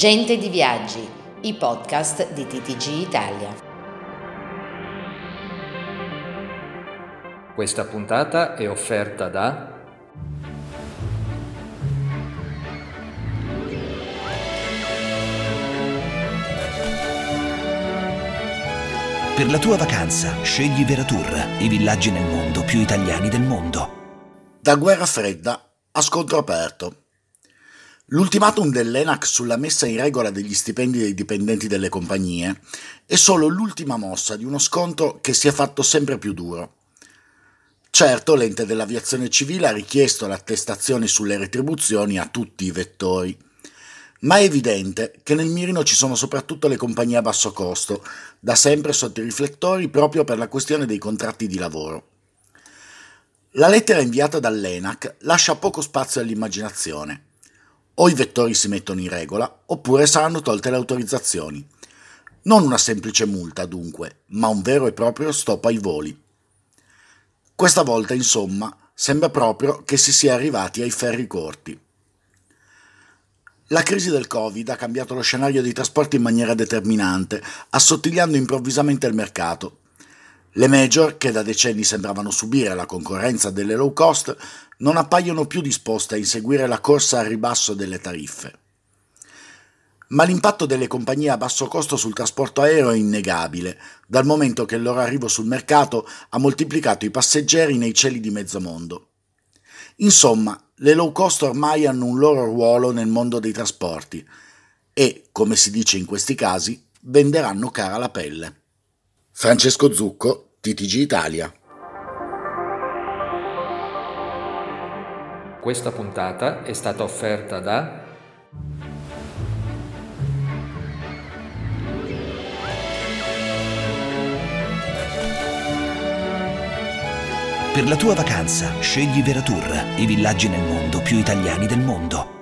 Gente di Viaggi, i podcast di TTG Italia. Questa puntata è offerta da Per la tua vacanza scegli Veratur, i villaggi nel mondo più italiani del mondo. Da guerra fredda a scontro aperto. L'ultimatum dell'ENAC sulla messa in regola degli stipendi dei dipendenti delle compagnie è solo l'ultima mossa di uno scontro che si è fatto sempre più duro. Certo, l'ente dell'aviazione civile ha richiesto l'attestazione sulle retribuzioni a tutti i vettori, ma è evidente che nel mirino ci sono soprattutto le compagnie a basso costo, da sempre sotto i riflettori proprio per la questione dei contratti di lavoro. La lettera inviata dall'ENAC lascia poco spazio all'immaginazione o i vettori si mettono in regola, oppure saranno tolte le autorizzazioni. Non una semplice multa, dunque, ma un vero e proprio stop ai voli. Questa volta, insomma, sembra proprio che si sia arrivati ai ferri corti. La crisi del Covid ha cambiato lo scenario dei trasporti in maniera determinante, assottigliando improvvisamente il mercato le major, che da decenni sembravano subire la concorrenza delle low cost, non appaiono più disposte a inseguire la corsa al ribasso delle tariffe. Ma l'impatto delle compagnie a basso costo sul trasporto aereo è innegabile, dal momento che il loro arrivo sul mercato ha moltiplicato i passeggeri nei cieli di mezzo mondo. Insomma, le low cost ormai hanno un loro ruolo nel mondo dei trasporti e, come si dice in questi casi, venderanno cara la pelle. Francesco Zucco, TTG Italia. Questa puntata è stata offerta da Per la tua vacanza scegli Veratur, i villaggi nel mondo più italiani del mondo.